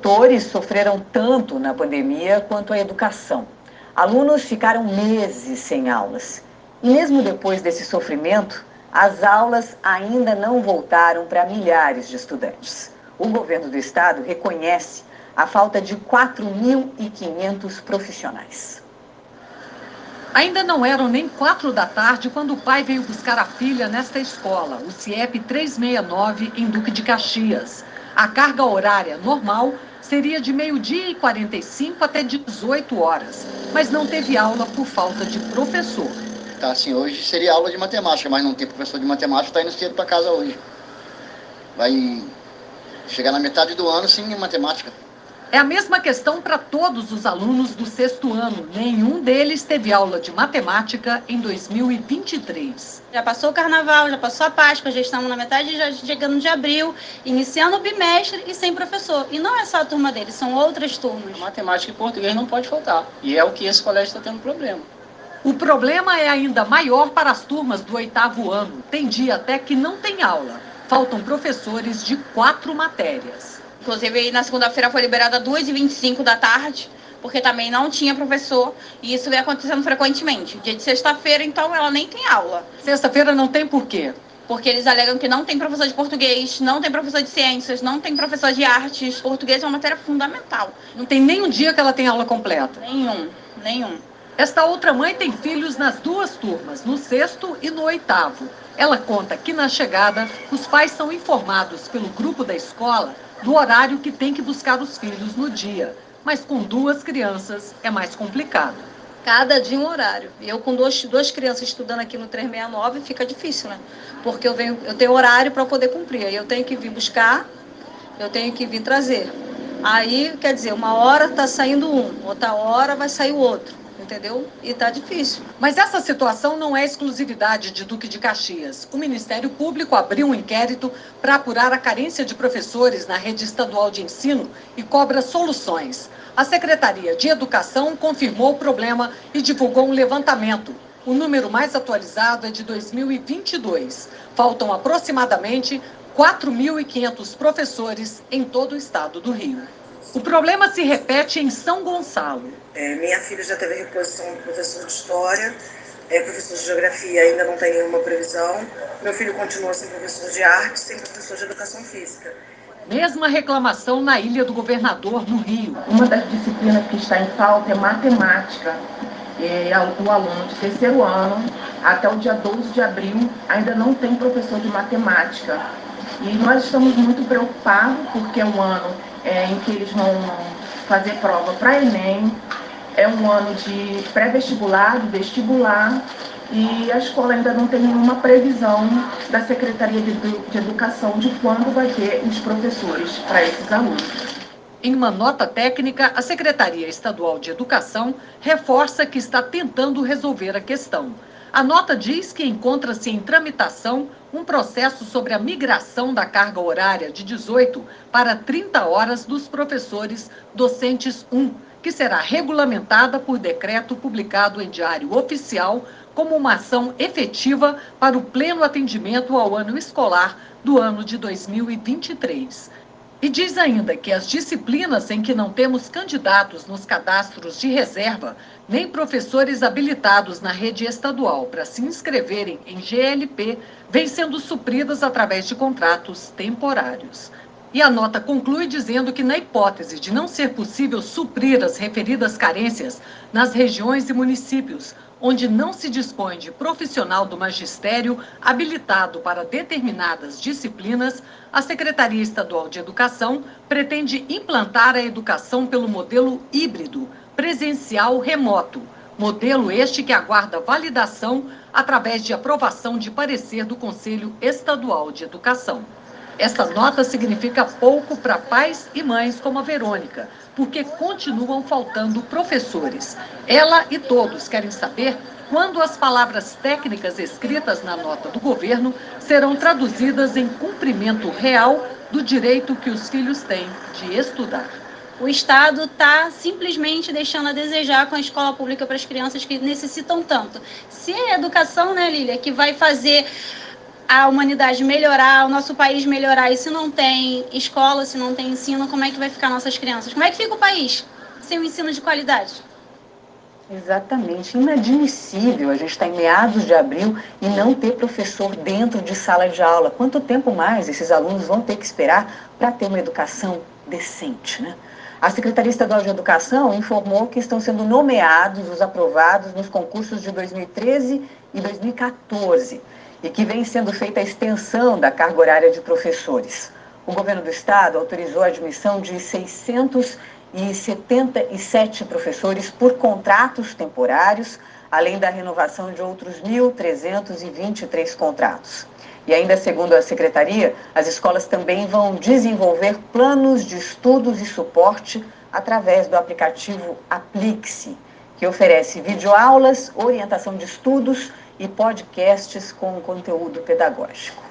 setores sofreram tanto na pandemia quanto a educação. Alunos ficaram meses sem aulas. E mesmo depois desse sofrimento, as aulas ainda não voltaram para milhares de estudantes. O governo do estado reconhece a falta de 4.500 profissionais. Ainda não eram nem quatro da tarde quando o pai veio buscar a filha nesta escola, o CIEP 369, em Duque de Caxias. A carga horária normal seria de meio-dia e 45 até 18 horas, mas não teve aula por falta de professor. Tá, assim, hoje seria aula de matemática, mas não tem professor de matemática, está indo cedo para casa hoje. Vai chegar na metade do ano sem matemática. É a mesma questão para todos os alunos do sexto ano. Nenhum deles teve aula de matemática em 2023. Já passou o carnaval, já passou a Páscoa, já estamos na metade, já chegando de abril, iniciando o bimestre e sem professor. E não é só a turma deles, são outras turmas. Matemática e português não pode faltar. E é o que esse colégio está tendo problema. O problema é ainda maior para as turmas do oitavo ano. Tem dia até que não tem aula. Faltam professores de quatro matérias. Inclusive, na segunda-feira foi liberada 2h25 da tarde, porque também não tinha professor. E isso vem acontecendo frequentemente. Dia de sexta-feira, então, ela nem tem aula. Sexta-feira não tem por quê? Porque eles alegam que não tem professor de português, não tem professor de ciências, não tem professor de artes. Português é uma matéria fundamental. Não tem nenhum dia que ela tem aula completa? Nenhum, nenhum. Esta outra mãe tem filhos nas duas turmas, no sexto e no oitavo. Ela conta que na chegada, os pais são informados pelo grupo da escola do horário que tem que buscar os filhos no dia. Mas com duas crianças é mais complicado. Cada dia um horário. Eu com duas, duas crianças estudando aqui no 369 fica difícil, né? Porque eu, venho, eu tenho horário para poder cumprir. Aí eu tenho que vir buscar, eu tenho que vir trazer. Aí, quer dizer, uma hora está saindo um, outra hora vai sair o outro entendeu? E tá difícil. Mas essa situação não é exclusividade de Duque de Caxias. O Ministério Público abriu um inquérito para apurar a carência de professores na rede estadual de ensino e cobra soluções. A Secretaria de Educação confirmou o problema e divulgou um levantamento. O número mais atualizado é de 2022. Faltam aproximadamente 4.500 professores em todo o estado do Rio. O problema se repete em São Gonçalo. É, minha filha já teve reposição de professor de História, é, professor de Geografia ainda não tem nenhuma previsão. Meu filho continua sem professor de Arte, sem professor de Educação Física. Mesma reclamação na Ilha do Governador, no Rio. Uma das disciplinas que está em falta é matemática. É, o aluno de terceiro ano, até o dia 12 de abril, ainda não tem professor de matemática. E nós estamos muito preocupados, porque é um ano é, em que eles vão fazer prova para Enem, é um ano de pré-vestibular, de vestibular, e a escola ainda não tem nenhuma previsão da Secretaria de, de Educação de quando vai ter os professores para esses alunos. Em uma nota técnica, a Secretaria Estadual de Educação reforça que está tentando resolver a questão. A nota diz que encontra-se em tramitação um processo sobre a migração da carga horária de 18 para 30 horas dos professores docentes 1, que será regulamentada por decreto publicado em Diário Oficial como uma ação efetiva para o pleno atendimento ao ano escolar do ano de 2023. E diz ainda que as disciplinas em que não temos candidatos nos cadastros de reserva, nem professores habilitados na rede estadual para se inscreverem em GLP, vêm sendo supridas através de contratos temporários. E a nota conclui dizendo que, na hipótese de não ser possível suprir as referidas carências nas regiões e municípios onde não se dispõe de profissional do magistério habilitado para determinadas disciplinas, a Secretaria Estadual de Educação pretende implantar a educação pelo modelo híbrido, presencial remoto. Modelo este que aguarda validação através de aprovação de parecer do Conselho Estadual de Educação. Esta nota significa pouco para pais e mães como a Verônica, porque continuam faltando professores. Ela e todos querem saber quando as palavras técnicas escritas na nota do governo serão traduzidas em cumprimento real do direito que os filhos têm de estudar. O Estado está simplesmente deixando a desejar com a escola pública para as crianças que necessitam tanto. Se é a educação, né, Lília, que vai fazer a humanidade melhorar, o nosso país melhorar, e se não tem escola, se não tem ensino, como é que vai ficar nossas crianças? Como é que fica o país sem o ensino de qualidade? Exatamente, inadmissível a gente estar tá em meados de abril e não ter professor dentro de sala de aula. Quanto tempo mais esses alunos vão ter que esperar para ter uma educação decente, né? A Secretaria Estadual de Educação informou que estão sendo nomeados os aprovados nos concursos de 2013 e 2014 e que vem sendo feita a extensão da carga horária de professores. O governo do estado autorizou a admissão de 677 professores por contratos temporários, além da renovação de outros 1.323 contratos. E ainda segundo a secretaria, as escolas também vão desenvolver planos de estudos e suporte através do aplicativo Aplixe, que oferece videoaulas, orientação de estudos e podcasts com conteúdo pedagógico.